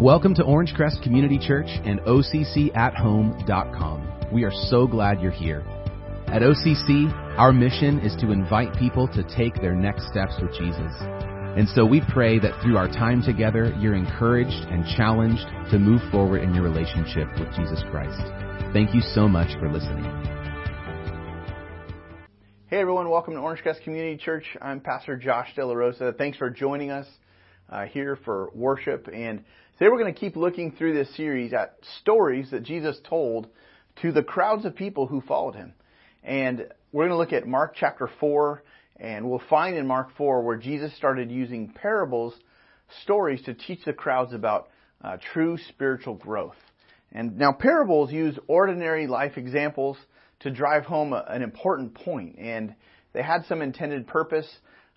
Welcome to Orange Crest Community Church and OCCAtHome.com. We are so glad you're here. At OCC, our mission is to invite people to take their next steps with Jesus. And so we pray that through our time together, you're encouraged and challenged to move forward in your relationship with Jesus Christ. Thank you so much for listening. Hey everyone, welcome to Orange Crest Community Church. I'm Pastor Josh De La Rosa. Thanks for joining us uh, here for worship. And Today we're going to keep looking through this series at stories that Jesus told to the crowds of people who followed him. And we're going to look at Mark chapter 4, and we'll find in Mark 4 where Jesus started using parables, stories to teach the crowds about uh, true spiritual growth. And now parables use ordinary life examples to drive home a, an important point, and they had some intended purpose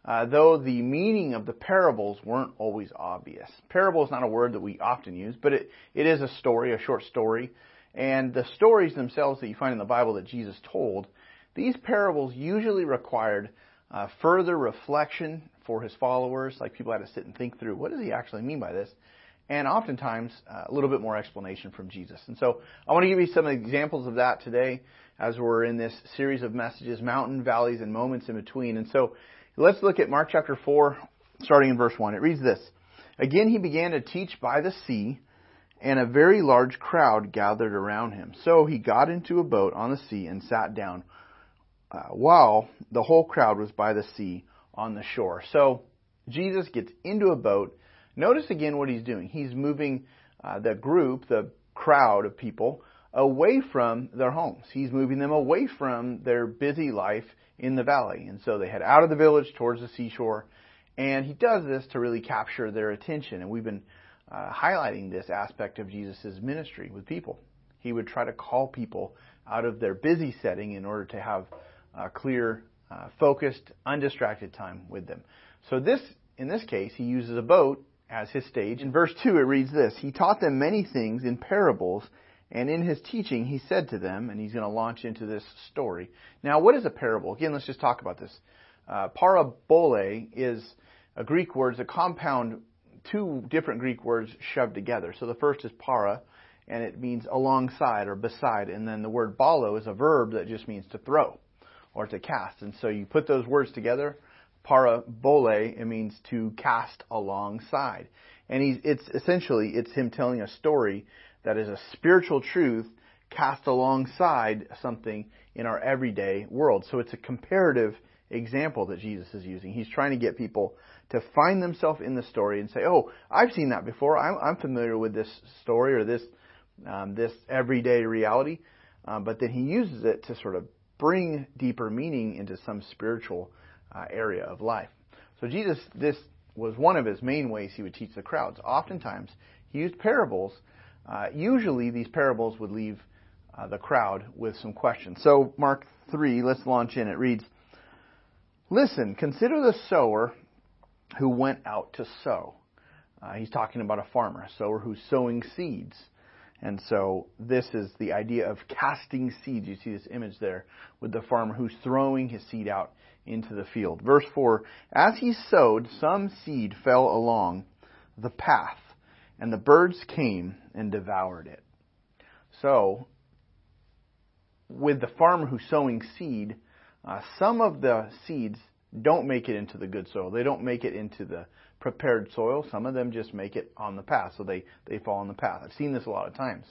uh, though the meaning of the parables weren't always obvious. Parable is not a word that we often use, but it, it is a story, a short story. And the stories themselves that you find in the Bible that Jesus told, these parables usually required uh, further reflection for his followers, like people had to sit and think through what does he actually mean by this, and oftentimes uh, a little bit more explanation from Jesus. And so I want to give you some examples of that today as we're in this series of messages, mountain, valleys, and moments in between. And so Let's look at Mark chapter 4, starting in verse 1. It reads this Again, he began to teach by the sea, and a very large crowd gathered around him. So he got into a boat on the sea and sat down, uh, while the whole crowd was by the sea on the shore. So Jesus gets into a boat. Notice again what he's doing. He's moving uh, the group, the crowd of people, away from their homes. He's moving them away from their busy life in the valley. And so they head out of the village towards the seashore. And he does this to really capture their attention. And we've been uh, highlighting this aspect of Jesus' ministry with people. He would try to call people out of their busy setting in order to have a clear, uh, focused, undistracted time with them. So this, in this case, he uses a boat as his stage. In verse 2 it reads this, He taught them many things in parables and in his teaching, he said to them, and he's going to launch into this story. Now, what is a parable? Again, let's just talk about this. Uh, parabole is a Greek word, it's a compound, two different Greek words shoved together. So the first is para, and it means alongside or beside. And then the word balo is a verb that just means to throw or to cast. And so you put those words together, parabole, it means to cast alongside. And he's, it's essentially, it's him telling a story that is a spiritual truth cast alongside something in our everyday world. So it's a comparative example that Jesus is using. He's trying to get people to find themselves in the story and say, "Oh, I've seen that before. I'm, I'm familiar with this story or this um, this everyday reality." Um, but then he uses it to sort of bring deeper meaning into some spiritual uh, area of life. So Jesus, this was one of his main ways he would teach the crowds. Oftentimes, he used parables uh, usually, these parables would leave uh, the crowd with some questions. So, Mark 3, let's launch in. It reads Listen, consider the sower who went out to sow. Uh, he's talking about a farmer, a sower who's sowing seeds. And so this is the idea of casting seeds. You see this image there with the farmer who's throwing his seed out into the field. Verse 4 As he sowed, some seed fell along the path and the birds came and devoured it. So, with the farmer who's sowing seed, uh, some of the seeds don't make it into the good soil. They don't make it into the prepared soil. Some of them just make it on the path, so they, they fall on the path. I've seen this a lot of times.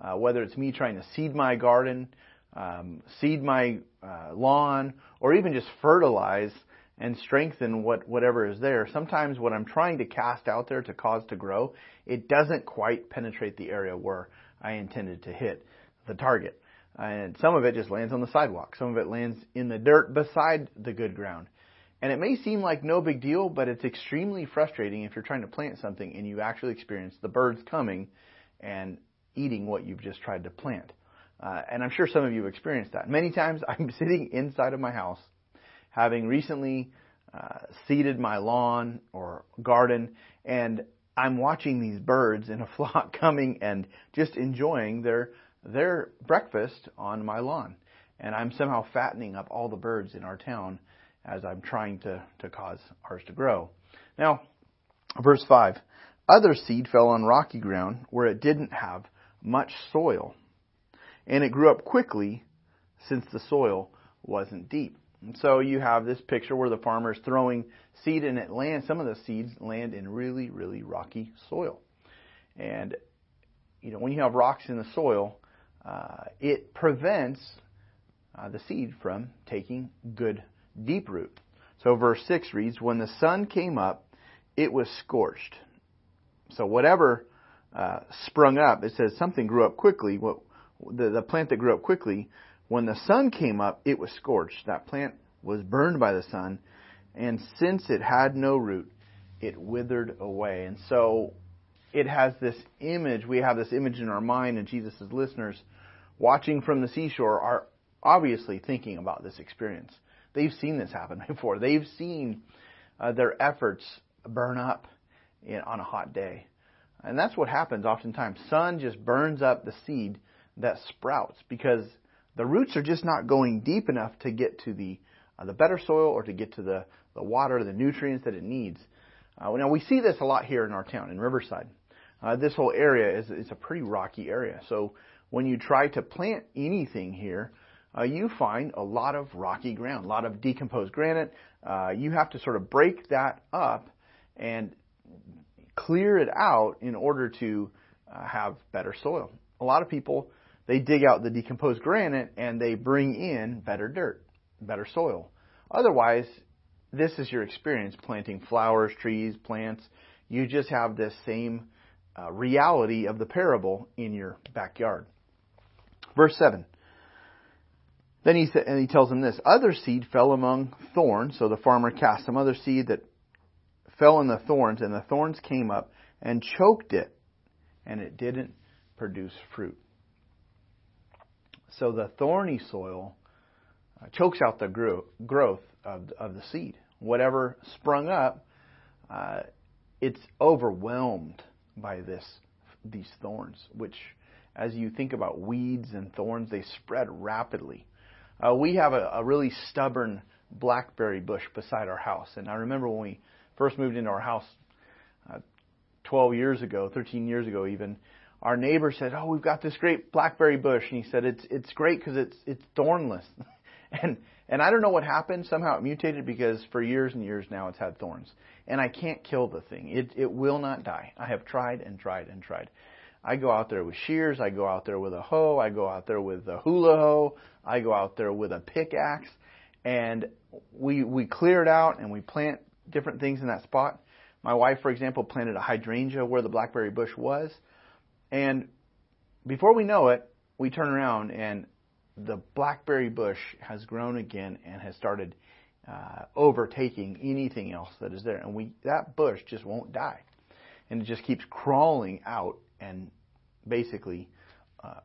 Uh, whether it's me trying to seed my garden, um, seed my uh, lawn, or even just fertilize and strengthen what whatever is there. Sometimes what I'm trying to cast out there to cause to grow, it doesn't quite penetrate the area where I intended to hit the target. And some of it just lands on the sidewalk. Some of it lands in the dirt beside the good ground. And it may seem like no big deal, but it's extremely frustrating if you're trying to plant something and you actually experience the birds coming and eating what you've just tried to plant. Uh, and I'm sure some of you have experienced that. Many times I'm sitting inside of my house having recently uh, seeded my lawn or garden, and I'm watching these birds in a flock coming and just enjoying their their breakfast on my lawn. And I'm somehow fattening up all the birds in our town as I'm trying to, to cause ours to grow. Now, verse 5. Other seed fell on rocky ground where it didn't have much soil, and it grew up quickly since the soil wasn't deep. And so you have this picture where the farmer is throwing seed and it lands, some of the seeds land in really, really rocky soil. And, you know, when you have rocks in the soil, uh, it prevents uh, the seed from taking good deep root. So verse 6 reads, When the sun came up, it was scorched. So whatever uh, sprung up, it says something grew up quickly. What, the, the plant that grew up quickly, when the sun came up, it was scorched. That plant was burned by the sun, and since it had no root, it withered away. And so it has this image, we have this image in our mind, and Jesus' listeners watching from the seashore are obviously thinking about this experience. They've seen this happen before. They've seen uh, their efforts burn up in, on a hot day. And that's what happens oftentimes. Sun just burns up the seed that sprouts because the roots are just not going deep enough to get to the uh, the better soil or to get to the, the water, the nutrients that it needs. Uh, now we see this a lot here in our town, in Riverside. Uh, this whole area is, is a pretty rocky area. So when you try to plant anything here, uh, you find a lot of rocky ground, a lot of decomposed granite. Uh, you have to sort of break that up and clear it out in order to uh, have better soil. A lot of people they dig out the decomposed granite and they bring in better dirt, better soil. Otherwise, this is your experience planting flowers, trees, plants. You just have this same uh, reality of the parable in your backyard. Verse 7. Then he, and he tells them this Other seed fell among thorns, so the farmer cast some other seed that fell in the thorns, and the thorns came up and choked it, and it didn't produce fruit. So the thorny soil uh, chokes out the grow, growth of, of the seed. Whatever sprung up, uh, it's overwhelmed by this these thorns, which, as you think about weeds and thorns, they spread rapidly. Uh, we have a, a really stubborn blackberry bush beside our house, and I remember when we first moved into our house uh, 12 years ago, 13 years ago even, our neighbor said, "Oh, we've got this great blackberry bush," and he said, "It's it's great because it's it's thornless." and and I don't know what happened. Somehow it mutated because for years and years now it's had thorns, and I can't kill the thing. It it will not die. I have tried and tried and tried. I go out there with shears. I go out there with a hoe. I go out there with a hula hoe. I go out there with a pickaxe, and we we clear it out and we plant different things in that spot. My wife, for example, planted a hydrangea where the blackberry bush was and before we know it, we turn around and the blackberry bush has grown again and has started uh, overtaking anything else that is there. And we that bush just won't die, and it just keeps crawling out and basically uh,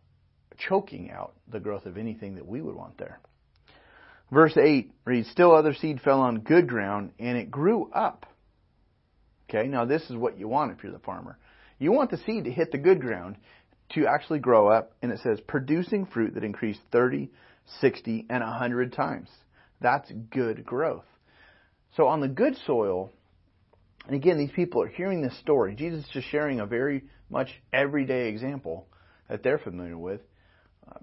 choking out the growth of anything that we would want there. Verse 8 reads, Still other seed fell on good ground, and it grew up. Okay, now this is what you want if you're the farmer. You want the seed to hit the good ground to actually grow up, and it says producing fruit that increased 30, 60, and 100 times. That's good growth. So on the good soil, and again, these people are hearing this story. Jesus is just sharing a very much everyday example that they're familiar with. Uh,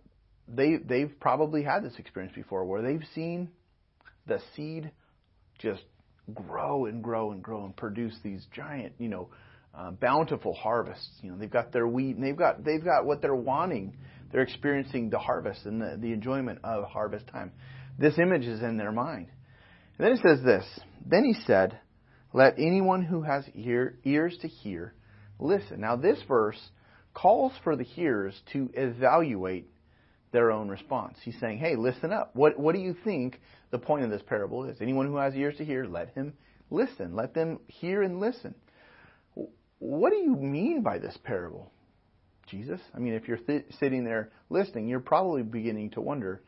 they they've probably had this experience before, where they've seen the seed just grow and grow and grow and produce these giant, you know, uh, bountiful harvests. You know, they've got their wheat and they've got they've got what they're wanting. They're experiencing the harvest and the, the enjoyment of harvest time. This image is in their mind. And then it says this. Then he said, "Let anyone who has ear, ears to hear listen." Now this verse calls for the hearers to evaluate their own response. He's saying, "Hey, listen up. What what do you think the point of this parable is? Anyone who has ears to hear, let him listen. Let them hear and listen." What do you mean by this parable, Jesus? I mean, if you're th- sitting there listening, you're probably beginning to wonder.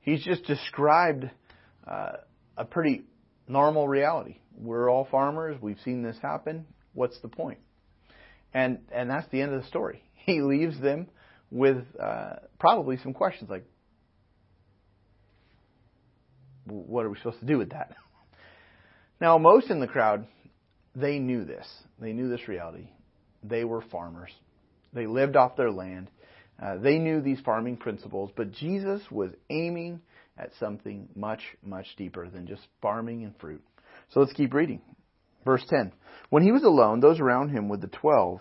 He's just described uh, a pretty normal reality. We're all farmers. We've seen this happen. What's the point? And and that's the end of the story. He leaves them with uh, probably some questions like, "What are we supposed to do with that?" Now, most in the crowd they knew this. They knew this reality. They were farmers. They lived off their land. Uh, they knew these farming principles, but Jesus was aiming at something much, much deeper than just farming and fruit. So let's keep reading. Verse 10. When he was alone, those around him with the twelve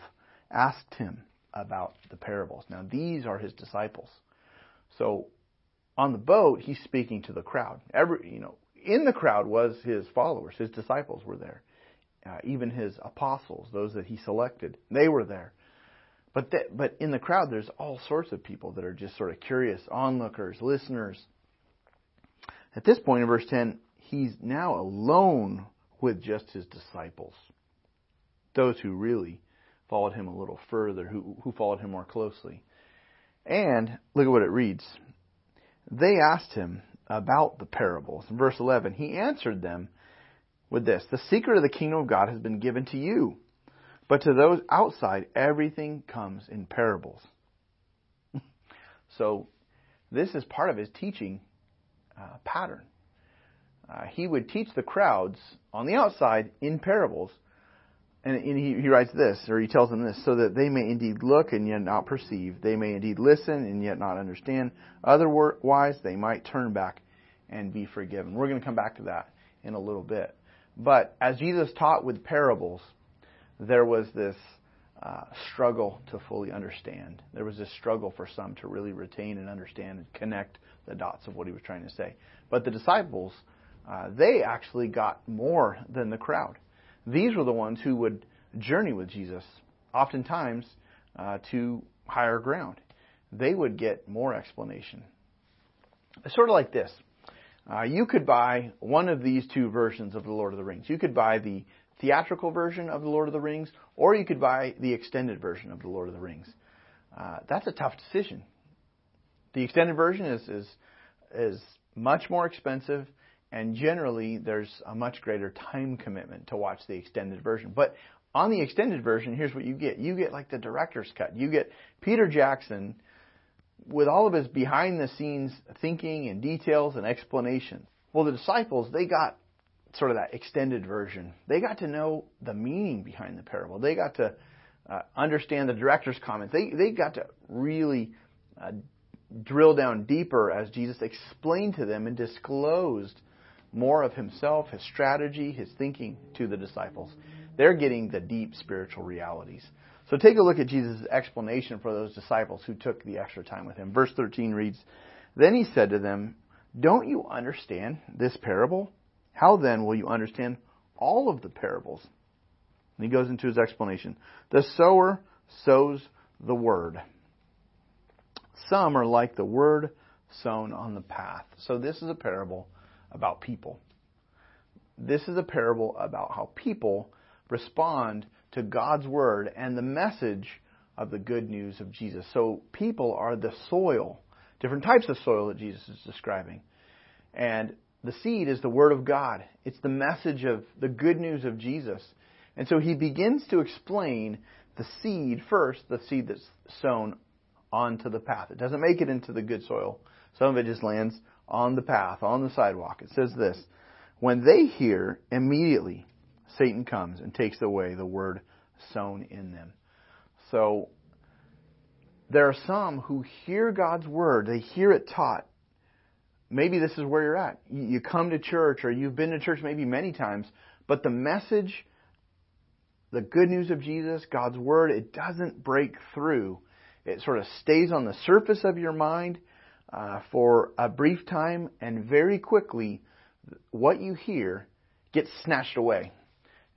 asked him about the parables. Now, these are his disciples. So, on the boat, he's speaking to the crowd. Every, you know, in the crowd was his followers, his disciples were there. Uh, even his apostles, those that he selected, they were there. But but in the crowd, there's all sorts of people that are just sort of curious, onlookers, listeners. At this point in verse 10, he's now alone with just his disciples, those who really followed him a little further, who, who followed him more closely. And look at what it reads. They asked him about the parables. In verse 11, he answered them with this The secret of the kingdom of God has been given to you, but to those outside, everything comes in parables. so, this is part of his teaching uh, pattern. Uh, he would teach the crowds on the outside in parables. And, he, he writes this, or he tells them this, so that they may indeed look and yet not perceive. They may indeed listen and yet not understand. Otherwise, they might turn back and be forgiven. We're going to come back to that in a little bit. But as Jesus taught with parables, there was this uh, struggle to fully understand. There was this struggle for some to really retain and understand and connect the dots of what he was trying to say. But the disciples, uh, they actually got more than the crowd. These were the ones who would journey with Jesus, oftentimes uh, to higher ground. They would get more explanation. It's sort of like this. Uh, you could buy one of these two versions of The Lord of the Rings. You could buy the theatrical version of The Lord of the Rings, or you could buy the extended version of The Lord of the Rings. Uh, that's a tough decision. The extended version is, is, is much more expensive, and generally there's a much greater time commitment to watch the extended version. But on the extended version, here's what you get. You get like the director's cut. You get Peter Jackson with all of his behind the scenes thinking and details and explanation. Well, the disciples, they got sort of that extended version. They got to know the meaning behind the parable. They got to uh, understand the director's comments. They, they got to really uh, drill down deeper as Jesus explained to them and disclosed more of himself, his strategy, his thinking to the disciples. They're getting the deep spiritual realities. So take a look at Jesus' explanation for those disciples who took the extra time with him. Verse 13 reads, Then he said to them, Don't you understand this parable? How then will you understand all of the parables? And he goes into his explanation. The sower sows the word. Some are like the word sown on the path. So this is a parable about people. This is a parable about how people respond to God's Word and the message of the good news of Jesus. So people are the soil, different types of soil that Jesus is describing. And the seed is the Word of God. It's the message of the good news of Jesus. And so he begins to explain the seed first, the seed that's sown onto the path. It doesn't make it into the good soil. Some of it just lands on the path, on the sidewalk. It says this When they hear, immediately Satan comes and takes away the word sown in them. So there are some who hear God's word, they hear it taught. Maybe this is where you're at. You come to church or you've been to church maybe many times, but the message, the good news of Jesus, God's word, it doesn't break through. It sort of stays on the surface of your mind uh, for a brief time, and very quickly, what you hear gets snatched away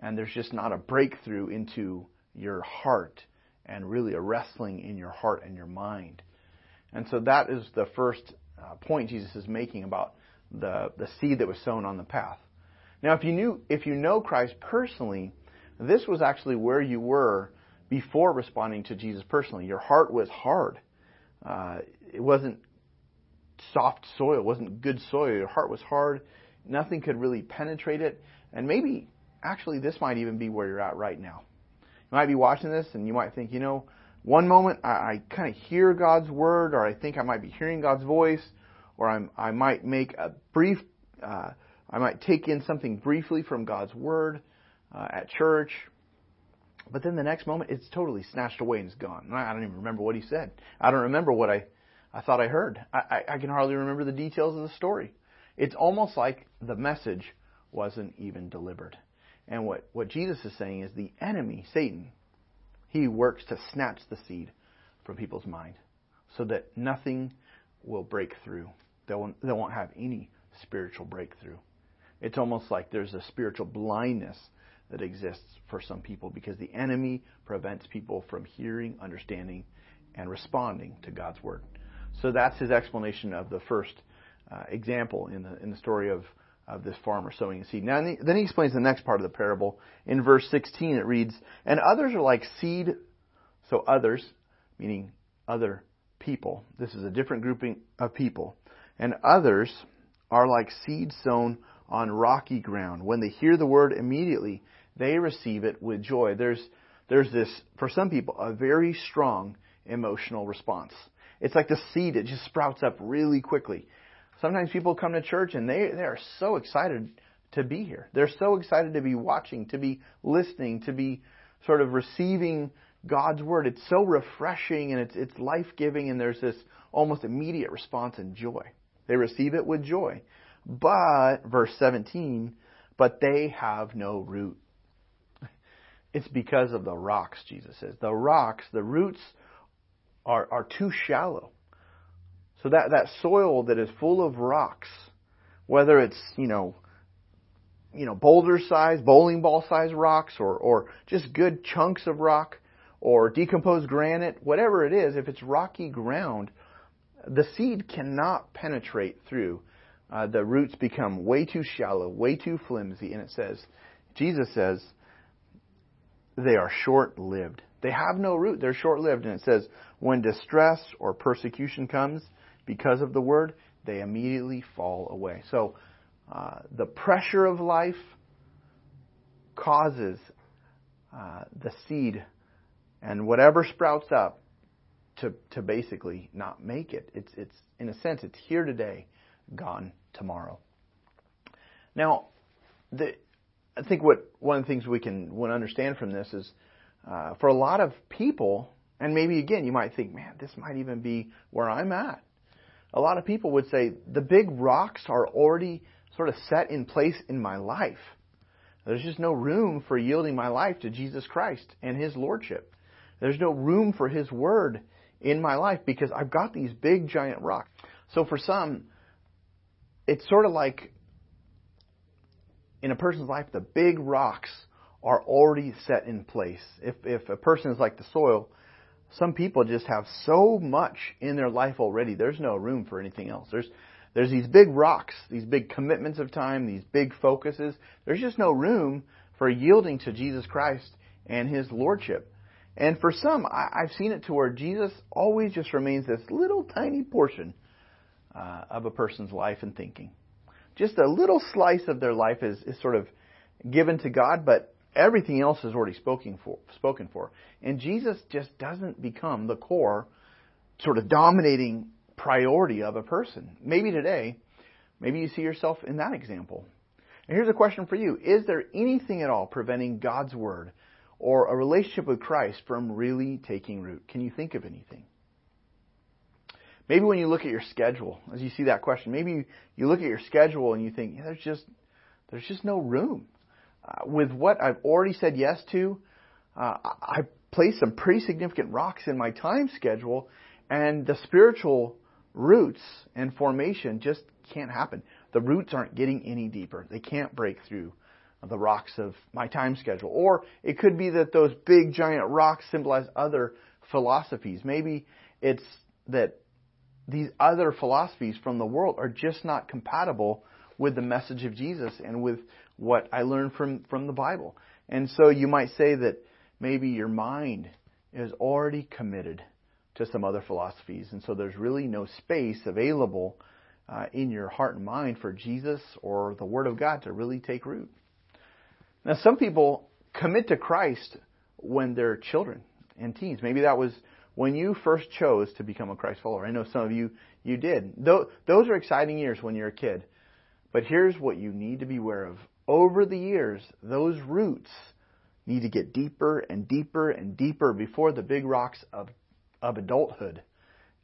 and there's just not a breakthrough into your heart and really a wrestling in your heart and your mind. And so that is the first uh, point Jesus is making about the, the seed that was sown on the path. Now, if you knew, if you know Christ personally, this was actually where you were before responding to Jesus personally. Your heart was hard. Uh, it wasn't soft soil. It wasn't good soil. Your heart was hard. Nothing could really penetrate it. And maybe actually, this might even be where you're at right now. You might be watching this and you might think, you know, one moment I, I kind of hear God's word, or I think I might be hearing God's voice, or I'm, I might make a brief, uh, I might take in something briefly from God's word, uh, at church. But then the next moment, it's totally snatched away and it's gone. I don't even remember what he said. I don't remember what I, I thought I heard. I, I, I can hardly remember the details of the story. It's almost like the message wasn't even delivered. And what, what Jesus is saying is the enemy, Satan, he works to snatch the seed from people's mind so that nothing will break through. They won't, they won't have any spiritual breakthrough. It's almost like there's a spiritual blindness that exists for some people because the enemy prevents people from hearing, understanding, and responding to God's word. So that's his explanation of the first uh, example in the in the story of of this farmer sowing a seed. Now, then he explains the next part of the parable. In verse 16, it reads, And others are like seed, so others, meaning other people. This is a different grouping of people. And others are like seed sown on rocky ground. When they hear the word immediately, they receive it with joy. There's, there's this, for some people, a very strong emotional response. It's like the seed, it just sprouts up really quickly. Sometimes people come to church and they, they are so excited to be here. They're so excited to be watching, to be listening, to be sort of receiving God's word. It's so refreshing and it's, it's life giving, and there's this almost immediate response and joy. They receive it with joy. But, verse 17, but they have no root. It's because of the rocks, Jesus says. The rocks, the roots are, are too shallow. So that, that soil that is full of rocks, whether it's, you know, you know, boulder size, bowling ball size rocks or, or just good chunks of rock or decomposed granite, whatever it is, if it's rocky ground, the seed cannot penetrate through. Uh, the roots become way too shallow, way too flimsy, and it says, Jesus says, they are short lived. They have no root, they're short lived. And it says, when distress or persecution comes, because of the word, they immediately fall away. So uh, the pressure of life causes uh, the seed and whatever sprouts up to to basically not make it. It's it's in a sense it's here today, gone tomorrow. Now, the, I think what one of the things we can understand from this is uh, for a lot of people, and maybe again you might think, man, this might even be where I'm at a lot of people would say the big rocks are already sort of set in place in my life. There's just no room for yielding my life to Jesus Christ and His Lordship. There's no room for His Word in my life because I've got these big giant rocks. So for some, it's sort of like in a person's life, the big rocks are already set in place. If, if a person is like the soil, some people just have so much in their life already. There's no room for anything else. There's there's these big rocks, these big commitments of time, these big focuses. There's just no room for yielding to Jesus Christ and His Lordship. And for some, I, I've seen it to where Jesus always just remains this little tiny portion uh, of a person's life and thinking. Just a little slice of their life is, is sort of given to God, but Everything else is already spoken for, spoken for. And Jesus just doesn't become the core, sort of dominating priority of a person. Maybe today, maybe you see yourself in that example. And here's a question for you. Is there anything at all preventing God's Word or a relationship with Christ from really taking root? Can you think of anything? Maybe when you look at your schedule, as you see that question, maybe you look at your schedule and you think, yeah, there's just, there's just no room uh, with what I've already said yes to, uh, I place some pretty significant rocks in my time schedule, and the spiritual roots and formation just can't happen. The roots aren't getting any deeper. They can't break through the rocks of my time schedule. Or it could be that those big giant rocks symbolize other philosophies. Maybe it's that these other philosophies from the world are just not compatible with the message of Jesus and with what I learned from, from the Bible. And so you might say that maybe your mind is already committed to some other philosophies, and so there's really no space available uh, in your heart and mind for Jesus or the Word of God to really take root. Now, some people commit to Christ when they're children and teens. Maybe that was when you first chose to become a Christ follower. I know some of you you did. Those are exciting years when you're a kid. But here's what you need to be aware of over the years, those roots need to get deeper and deeper and deeper before the big rocks of, of adulthood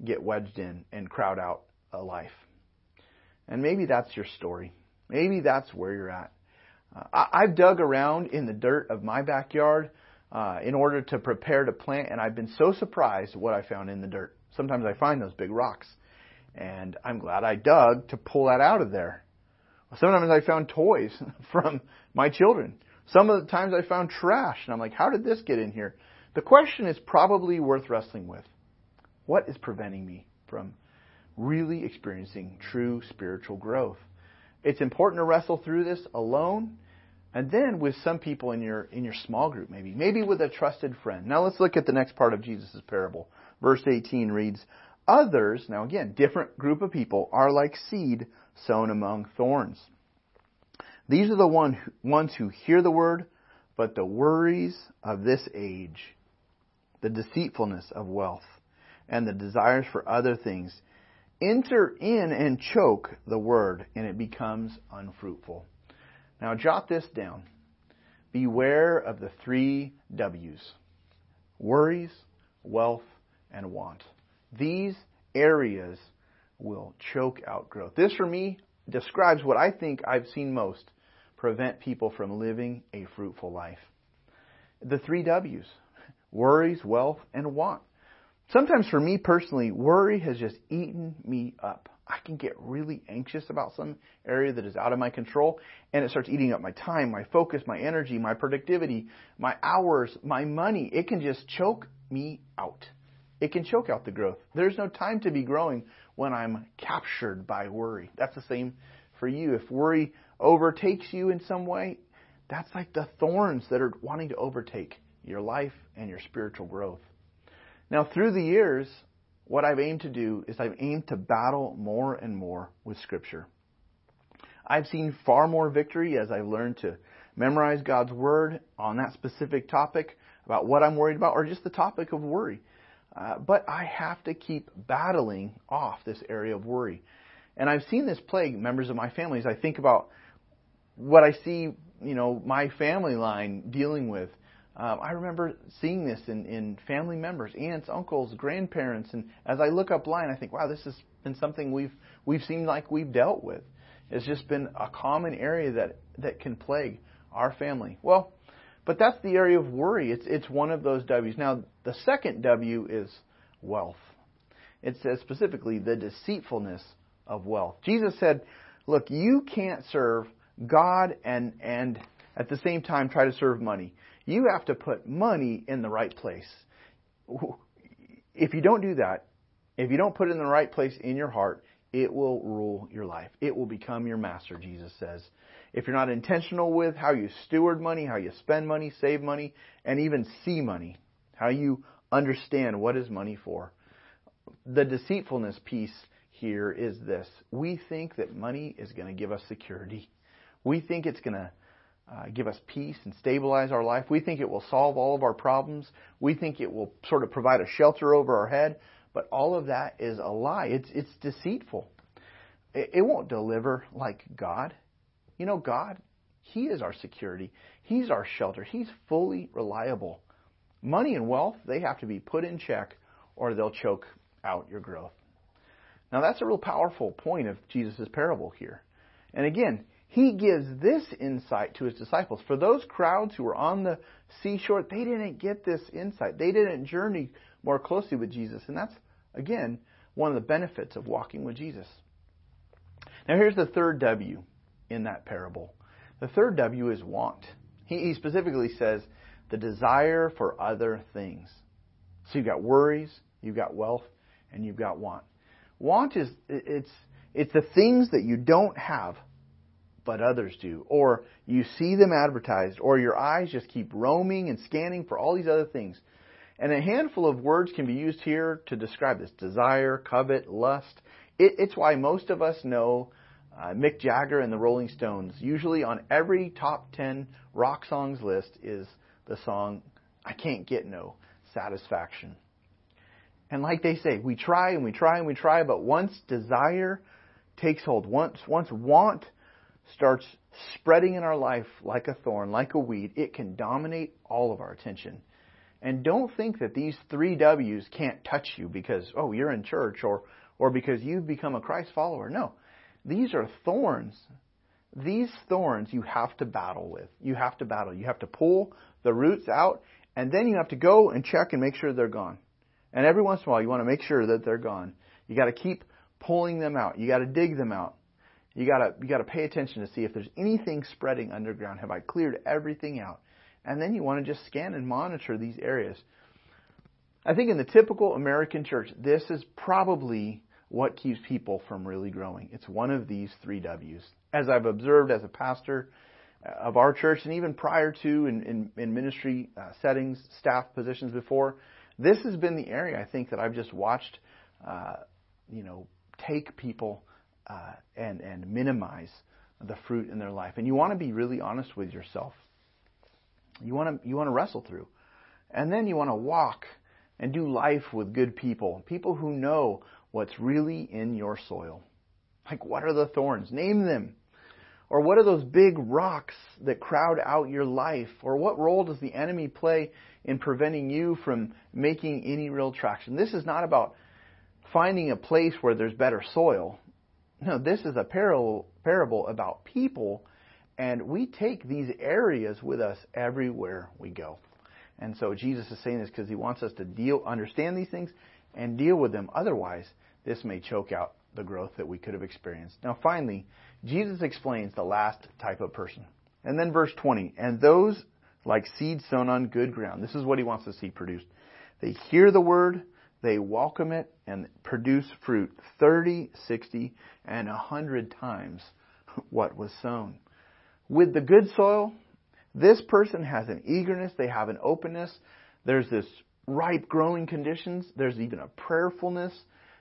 get wedged in and crowd out a life. And maybe that's your story. Maybe that's where you're at. Uh, I, I've dug around in the dirt of my backyard uh, in order to prepare to plant, and I've been so surprised what I found in the dirt. Sometimes I find those big rocks, and I'm glad I dug to pull that out of there. Sometimes I found toys from my children. Some of the times I found trash, and I'm like, how did this get in here? The question is probably worth wrestling with. What is preventing me from really experiencing true spiritual growth? It's important to wrestle through this alone and then with some people in your in your small group maybe maybe with a trusted friend now let's look at the next part of jesus' parable verse 18 reads others now again different group of people are like seed sown among thorns these are the one, ones who hear the word but the worries of this age the deceitfulness of wealth and the desires for other things enter in and choke the word and it becomes unfruitful now jot this down. Beware of the three W's worries, wealth, and want. These areas will choke out growth. This, for me, describes what I think I've seen most prevent people from living a fruitful life. The three W's worries, wealth, and want. Sometimes for me personally, worry has just eaten me up. I can get really anxious about some area that is out of my control, and it starts eating up my time, my focus, my energy, my productivity, my hours, my money. It can just choke me out. It can choke out the growth. There's no time to be growing when I'm captured by worry. That's the same for you. If worry overtakes you in some way, that's like the thorns that are wanting to overtake your life and your spiritual growth. Now, through the years, what I've aimed to do is I've aimed to battle more and more with Scripture. I've seen far more victory as I've learned to memorize God's Word on that specific topic about what I'm worried about or just the topic of worry. Uh, but I have to keep battling off this area of worry. And I've seen this plague members of my family as I think about what I see, you know, my family line dealing with um, I remember seeing this in, in family members, aunts, uncles, grandparents, and as I look up line, I think, wow, this has been something we've we've seemed like we've dealt with. It's just been a common area that that can plague our family. Well, but that's the area of worry. It's it's one of those W's. Now, the second W is wealth. It says specifically the deceitfulness of wealth. Jesus said, "Look, you can't serve God and and at the same time try to serve money. You have to put money in the right place. If you don't do that, if you don't put it in the right place in your heart, it will rule your life. It will become your master, Jesus says. If you're not intentional with how you steward money, how you spend money, save money, and even see money, how you understand what is money for. The deceitfulness piece here is this. We think that money is going to give us security. We think it's going to uh, give us peace and stabilize our life. We think it will solve all of our problems. We think it will sort of provide a shelter over our head. But all of that is a lie. It's, it's deceitful. It, it won't deliver like God. You know, God, He is our security. He's our shelter. He's fully reliable. Money and wealth, they have to be put in check or they'll choke out your growth. Now, that's a real powerful point of Jesus' parable here. And again, he gives this insight to his disciples. For those crowds who were on the seashore, they didn't get this insight. They didn't journey more closely with Jesus. And that's, again, one of the benefits of walking with Jesus. Now, here's the third W in that parable. The third W is want. He, specifically says the desire for other things. So you've got worries, you've got wealth, and you've got want. Want is it's it's the things that you don't have but others do. Or you see them advertised, or your eyes just keep roaming and scanning for all these other things. And a handful of words can be used here to describe this desire, covet, lust. It, it's why most of us know uh, Mick Jagger and the Rolling Stones. Usually on every top 10 rock songs list is the song, I Can't Get No Satisfaction. And like they say, we try and we try and we try, but once desire takes hold, once, once want starts spreading in our life like a thorn, like a weed, it can dominate all of our attention. And don't think that these three W's can't touch you because, oh, you're in church or, or because you've become a Christ follower. No. These are thorns. These thorns you have to battle with. You have to battle. You have to pull the roots out, and then you have to go and check and make sure they're gone. And every once in a while, you want to make sure that they're gone. You got to keep pulling them out. You got to dig them out. You got to you got to pay attention to see if there's anything spreading underground. Have I cleared everything out? And then you want to just scan and monitor these areas. I think in the typical American church, this is probably what keeps people from really growing. It's one of these three W's. As I've observed as a pastor of our church, and even prior to in, in, in ministry uh, settings, staff positions before, this has been the area I think that I've just watched, uh, you know, take people uh, and and minimize the fruit in their life. And you want to be really honest with yourself. You want to you want to wrestle through, and then you want to walk and do life with good people, people who know what's really in your soil. Like what are the thorns? Name them. Or what are those big rocks that crowd out your life? Or what role does the enemy play in preventing you from making any real traction? This is not about finding a place where there's better soil. No, this is a parable, parable about people, and we take these areas with us everywhere we go. And so Jesus is saying this because he wants us to deal, understand these things and deal with them. Otherwise, this may choke out the growth that we could have experienced. Now, finally, Jesus explains the last type of person. And then verse 20, and those like seed sown on good ground. This is what he wants to see produced. They hear the word, they welcome it, and produce fruit 30, 60, and 100 times what was sown. With the good soil, this person has an eagerness, they have an openness, there's this ripe growing conditions, there's even a prayerfulness.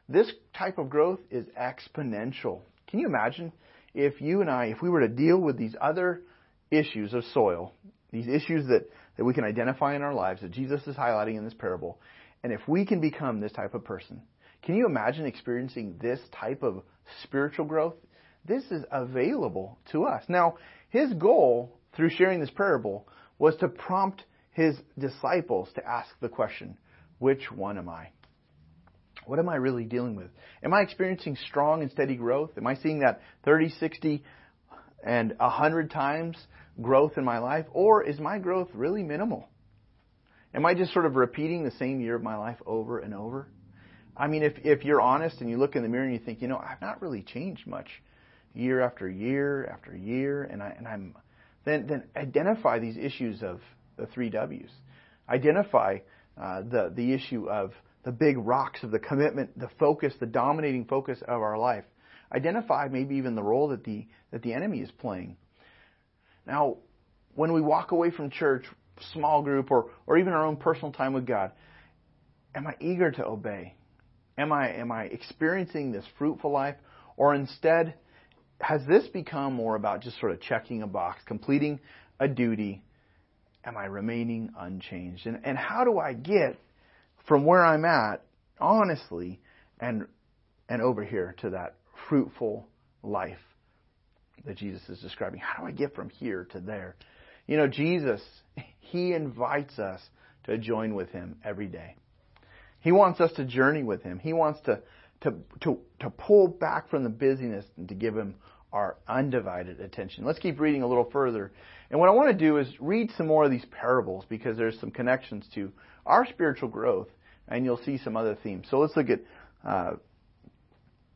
This type of growth is exponential. Can you imagine if you and I, if we were to deal with these other issues of soil, these issues that, that we can identify in our lives that Jesus is highlighting in this parable, and if we can become this type of person, can you imagine experiencing this type of spiritual growth? This is available to us. Now, his goal through sharing this parable was to prompt his disciples to ask the question, which one am I? What am I really dealing with? Am I experiencing strong and steady growth? Am I seeing that 30, 60, and 100 times growth in my life? Or is my growth really minimal? Am I just sort of repeating the same year of my life over and over? I mean, if, if you're honest and you look in the mirror and you think, you know, I've not really changed much year after year after year, and, I, and I'm, then, then identify these issues of the three W's. Identify uh, the, the issue of the big rocks of the commitment, the focus, the dominating focus of our life. Identify maybe even the role that the, that the enemy is playing. Now, when we walk away from church, small group, or, or even our own personal time with God, am I eager to obey? Am I, am I experiencing this fruitful life? Or instead, has this become more about just sort of checking a box, completing a duty? Am I remaining unchanged? And, and how do I get from where I'm at, honestly, and and over here to that fruitful life that Jesus is describing. How do I get from here to there? You know, Jesus, he invites us to join with him every day. He wants us to journey with him. He wants to to to to pull back from the busyness and to give him our undivided attention. Let's keep reading a little further. And what I want to do is read some more of these parables because there's some connections to our spiritual growth and you'll see some other themes. So let's look at uh,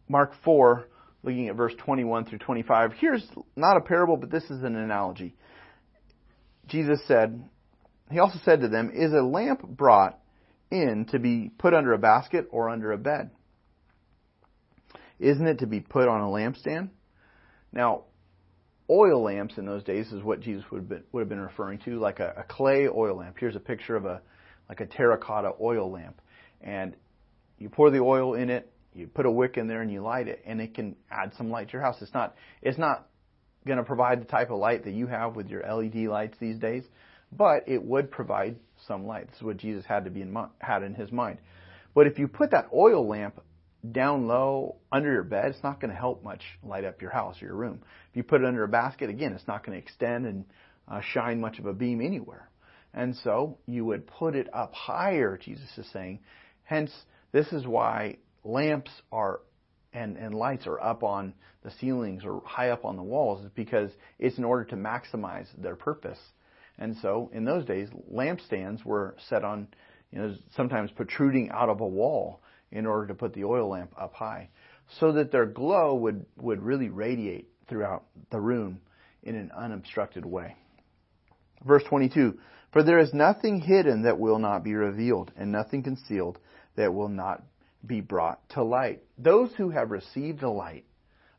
Mark 4, looking at verse 21 through 25. Here's not a parable, but this is an analogy. Jesus said, He also said to them, Is a lamp brought in to be put under a basket or under a bed? Isn't it to be put on a lampstand? Now, oil lamps in those days is what Jesus would have been, would have been referring to, like a, a clay oil lamp. Here's a picture of a like a terracotta oil lamp and you pour the oil in it, you put a wick in there and you light it, and it can add some light to your house. It's not it's not going to provide the type of light that you have with your LED lights these days, but it would provide some light. This is what Jesus had to be in had in his mind. But if you put that oil lamp down low under your bed, it's not going to help much light up your house or your room. If you put it under a basket, again, it's not going to extend and uh, shine much of a beam anywhere. And so you would put it up higher, Jesus is saying. Hence, this is why lamps are and, and lights are up on the ceilings or high up on the walls, is because it's in order to maximize their purpose. And so in those days, lampstands were set on, you know, sometimes protruding out of a wall in order to put the oil lamp up high, so that their glow would, would really radiate throughout the room in an unobstructed way. Verse 22 For there is nothing hidden that will not be revealed, and nothing concealed that will not be brought to light. Those who have received the light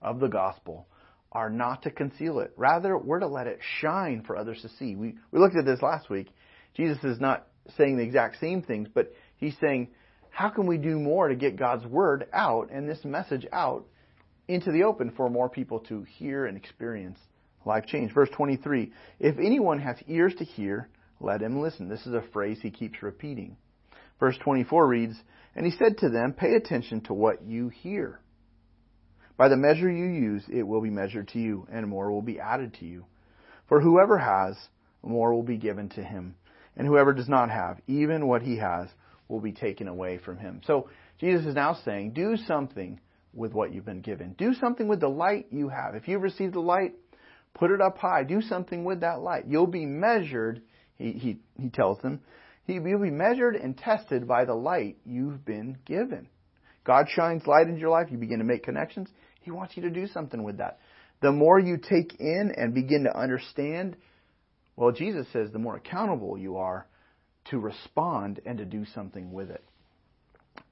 of the gospel are not to conceal it. Rather, we're to let it shine for others to see. We, we looked at this last week. Jesus is not saying the exact same things, but he's saying, how can we do more to get God's word out and this message out into the open for more people to hear and experience life change? Verse 23 If anyone has ears to hear, let him listen. This is a phrase he keeps repeating. Verse 24 reads, And he said to them, Pay attention to what you hear. By the measure you use, it will be measured to you, and more will be added to you. For whoever has, more will be given to him. And whoever does not have, even what he has, will be taken away from him. So Jesus is now saying, do something with what you've been given. Do something with the light you have. If you've received the light, put it up high. Do something with that light. You'll be measured, he, he, he tells them, you'll be measured and tested by the light you've been given. God shines light into your life, you begin to make connections. He wants you to do something with that. The more you take in and begin to understand, well, Jesus says the more accountable you are to respond and to do something with it.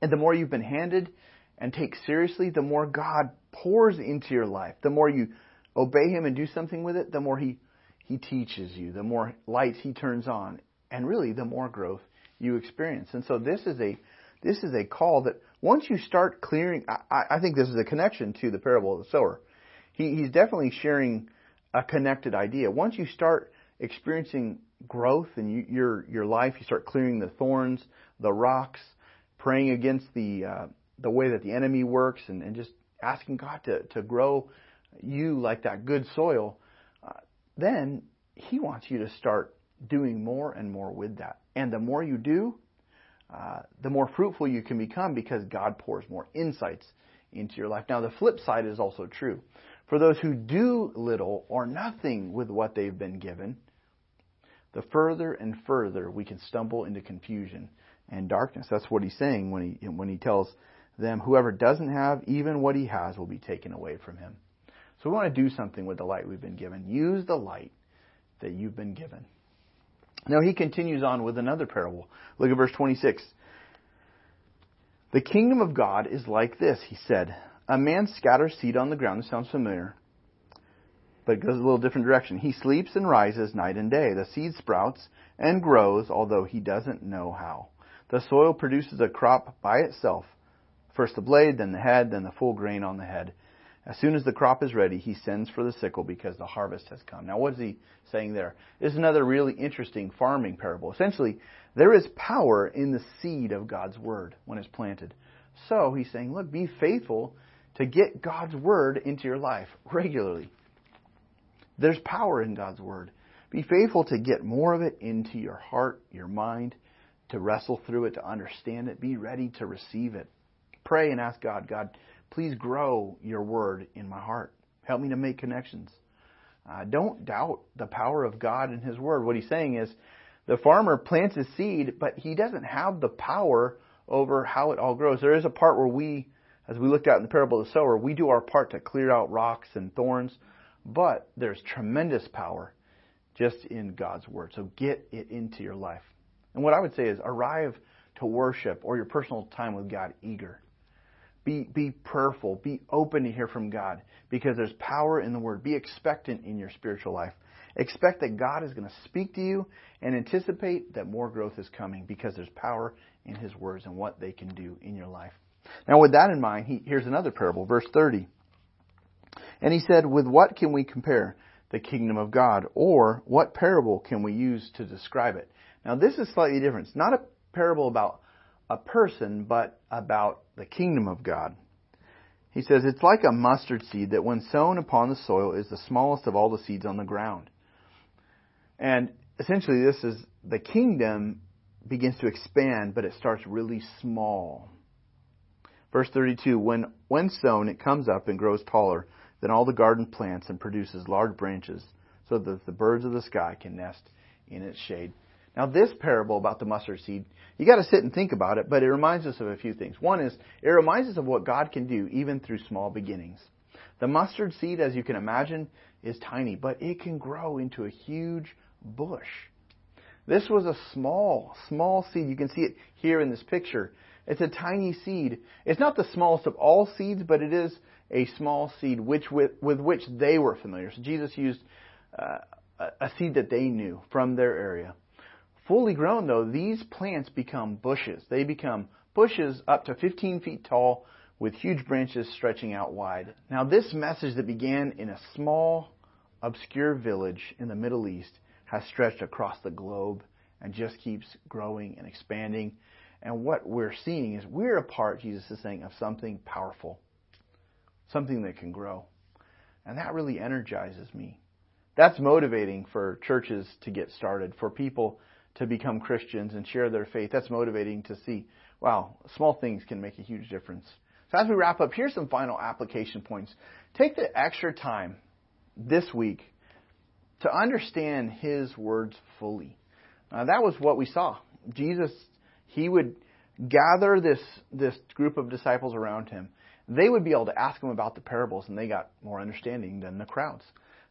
And the more you've been handed and take seriously, the more God pours into your life. The more you obey Him and do something with it, the more He, he teaches you, the more lights He turns on, and really the more growth you experience. And so this is a this is a call that once you start clearing, I, I think this is a connection to the parable of the sower. He, he's definitely sharing a connected idea. Once you start experiencing growth in you, your your life. You start clearing the thorns, the rocks, praying against the uh, the way that the enemy works, and, and just asking God to to grow you like that good soil. Uh, then He wants you to start doing more and more with that. And the more you do, uh, the more fruitful you can become because God pours more insights into your life. Now, the flip side is also true. For those who do little or nothing with what they've been given, the further and further we can stumble into confusion and darkness. That's what he's saying when he when he tells them, whoever doesn't have even what he has will be taken away from him. So we want to do something with the light we've been given. Use the light that you've been given. Now he continues on with another parable. Look at verse 26. The kingdom of God is like this, he said. A man scatters seed on the ground. This sounds familiar but it goes a little different direction. He sleeps and rises night and day. The seed sprouts and grows, although he doesn't know how. The soil produces a crop by itself. First the blade, then the head, then the full grain on the head. As soon as the crop is ready, he sends for the sickle because the harvest has come. Now, what is he saying there? This is another really interesting farming parable. Essentially, there is power in the seed of God's word when it's planted. So he's saying, look, be faithful to get God's word into your life regularly. There's power in God's Word. Be faithful to get more of it into your heart, your mind, to wrestle through it, to understand it. Be ready to receive it. Pray and ask God, God, please grow your Word in my heart. Help me to make connections. Uh, don't doubt the power of God and His Word. What he's saying is the farmer plants his seed, but he doesn't have the power over how it all grows. There is a part where we, as we looked at in the parable of the sower, we do our part to clear out rocks and thorns. But there's tremendous power just in God's Word. So get it into your life. And what I would say is arrive to worship or your personal time with God eager. Be, be prayerful. Be open to hear from God because there's power in the Word. Be expectant in your spiritual life. Expect that God is going to speak to you and anticipate that more growth is coming because there's power in His words and what they can do in your life. Now, with that in mind, he, here's another parable, verse 30. And he said, With what can we compare the kingdom of God? Or what parable can we use to describe it? Now, this is slightly different. It's not a parable about a person, but about the kingdom of God. He says, It's like a mustard seed that when sown upon the soil is the smallest of all the seeds on the ground. And essentially, this is the kingdom begins to expand, but it starts really small. Verse 32 When, when sown, it comes up and grows taller than all the garden plants and produces large branches so that the birds of the sky can nest in its shade. Now, this parable about the mustard seed, you got to sit and think about it, but it reminds us of a few things. One is, it reminds us of what God can do even through small beginnings. The mustard seed, as you can imagine, is tiny, but it can grow into a huge bush. This was a small, small seed. You can see it here in this picture. It's a tiny seed. It's not the smallest of all seeds, but it is a small seed which with, with which they were familiar. So Jesus used uh, a seed that they knew from their area. Fully grown, though, these plants become bushes. They become bushes up to 15 feet tall with huge branches stretching out wide. Now, this message that began in a small, obscure village in the Middle East has stretched across the globe and just keeps growing and expanding. And what we're seeing is we're a part, Jesus is saying, of something powerful, something that can grow. And that really energizes me. That's motivating for churches to get started, for people to become Christians and share their faith. That's motivating to see, wow, small things can make a huge difference. So as we wrap up, here's some final application points. Take the extra time this week to understand His words fully. Uh, that was what we saw. Jesus, He would gather this, this group of disciples around Him. They would be able to ask Him about the parables, and they got more understanding than the crowds.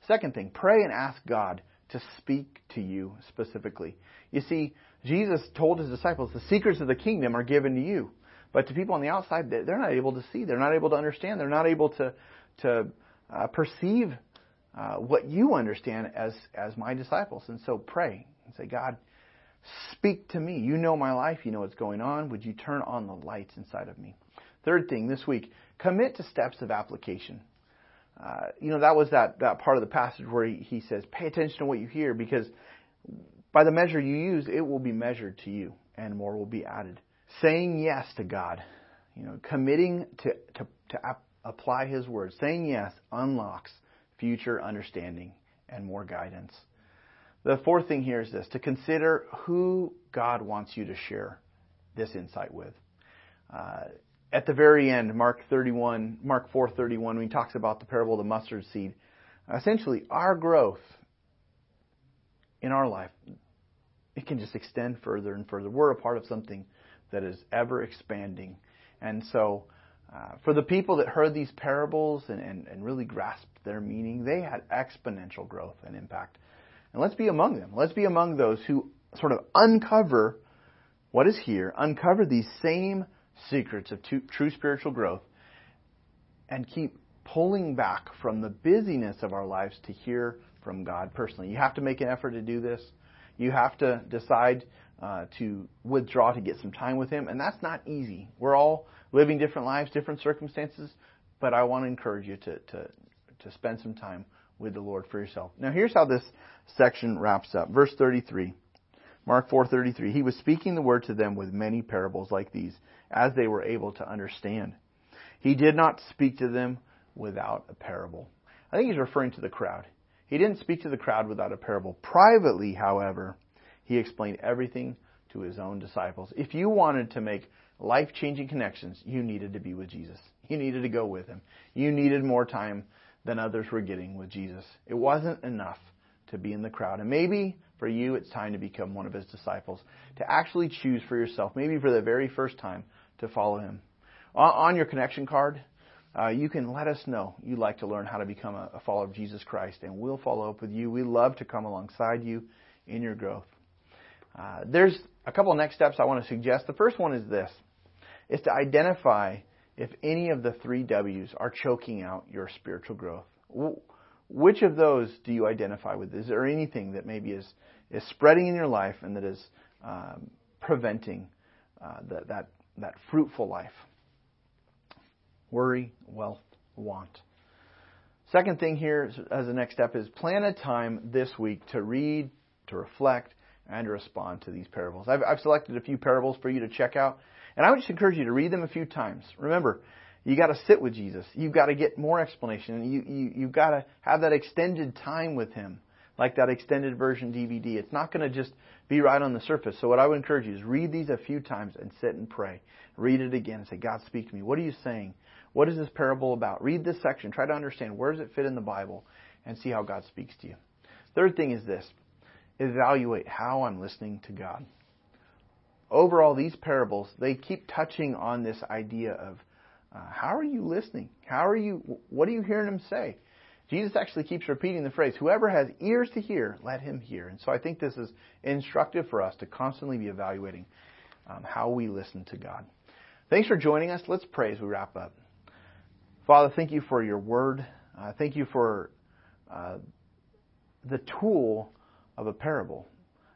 Second thing, pray and ask God to speak to you specifically. You see, Jesus told his disciples, the secrets of the kingdom are given to you. But to people on the outside, they're not able to see. They're not able to understand. They're not able to, to uh, perceive uh, what you understand as, as my disciples. And so pray and say, God, speak to me. You know my life. You know what's going on. Would you turn on the lights inside of me? Third thing this week, commit to steps of application. Uh, you know, that was that, that part of the passage where he, he says, pay attention to what you hear because by the measure you use, it will be measured to you and more will be added. Saying yes to God, you know, committing to, to, to ap- apply His word, saying yes unlocks future understanding and more guidance. The fourth thing here is this to consider who God wants you to share this insight with. Uh, at the very end, Mark 31, Mark 4:31, when he talks about the parable of the mustard seed, essentially our growth in our life, it can just extend further and further. We're a part of something that is ever expanding, and so uh, for the people that heard these parables and, and, and really grasped their meaning, they had exponential growth and impact. And let's be among them. Let's be among those who sort of uncover what is here, uncover these same secrets of true spiritual growth and keep pulling back from the busyness of our lives to hear from God personally. You have to make an effort to do this. You have to decide uh, to withdraw to get some time with Him, and that's not easy. We're all living different lives, different circumstances, but I want to encourage you to, to, to spend some time with the Lord for yourself. Now, here's how this section wraps up. Verse 33. Mark 4:33 He was speaking the word to them with many parables like these as they were able to understand. He did not speak to them without a parable. I think he's referring to the crowd. He didn't speak to the crowd without a parable. Privately, however, he explained everything to his own disciples. If you wanted to make life-changing connections, you needed to be with Jesus. You needed to go with him. You needed more time than others were getting with Jesus. It wasn't enough to be in the crowd. And maybe for you, it's time to become one of his disciples, to actually choose for yourself, maybe for the very first time, to follow him. On your connection card, uh, you can let us know you'd like to learn how to become a, follower of Jesus Christ, and we'll follow up with you. We love to come alongside you in your growth. Uh, there's a couple next steps I want to suggest. The first one is this: is to identify if any of the three W's are choking out your spiritual growth. Which of those do you identify with? Is there anything that maybe is, is spreading in your life and that is um, preventing uh, the, that, that fruitful life? Worry, wealth, want. Second thing here as a next step is plan a time this week to read, to reflect, and to respond to these parables. I've, I've selected a few parables for you to check out, and I would just encourage you to read them a few times. Remember, you got to sit with Jesus. You've got to get more explanation. You, you, you've got to have that extended time with Him, like that extended version DVD. It's not going to just be right on the surface. So what I would encourage you is read these a few times and sit and pray. Read it again and say, God, speak to me. What are you saying? What is this parable about? Read this section. Try to understand where does it fit in the Bible and see how God speaks to you. Third thing is this evaluate how I'm listening to God. Overall, these parables, they keep touching on this idea of uh, how are you listening? How are you, what are you hearing him say? Jesus actually keeps repeating the phrase, whoever has ears to hear, let him hear. And so I think this is instructive for us to constantly be evaluating um, how we listen to God. Thanks for joining us. Let's pray as we wrap up. Father, thank you for your word. Uh, thank you for uh, the tool of a parable.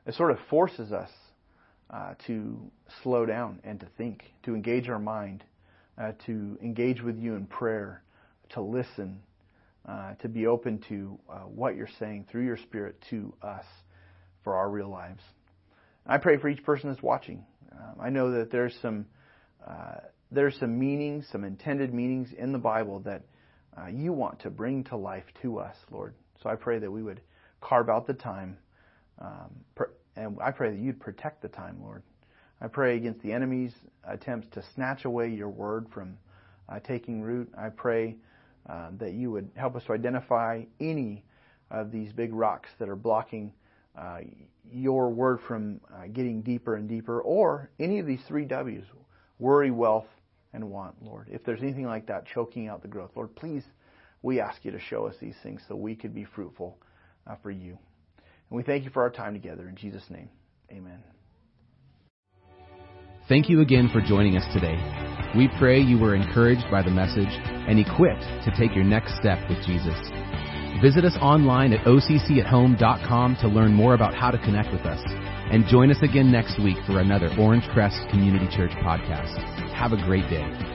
It sort of forces us uh, to slow down and to think, to engage our mind, uh, to engage with you in prayer, to listen, uh, to be open to uh, what you're saying through your Spirit to us for our real lives. I pray for each person that's watching. Um, I know that there's some uh, there's some meanings, some intended meanings in the Bible that uh, you want to bring to life to us, Lord. So I pray that we would carve out the time um, and I pray that you'd protect the time, Lord. I pray against the enemy's attempts to snatch away your word from uh, taking root. I pray uh, that you would help us to identify any of these big rocks that are blocking uh, your word from uh, getting deeper and deeper, or any of these three W's worry, wealth, and want, Lord. If there's anything like that choking out the growth, Lord, please, we ask you to show us these things so we could be fruitful uh, for you. And we thank you for our time together. In Jesus' name, amen. Thank you again for joining us today. We pray you were encouraged by the message and equipped to take your next step with Jesus. Visit us online at occathome.com to learn more about how to connect with us. And join us again next week for another Orange Crest Community Church podcast. Have a great day.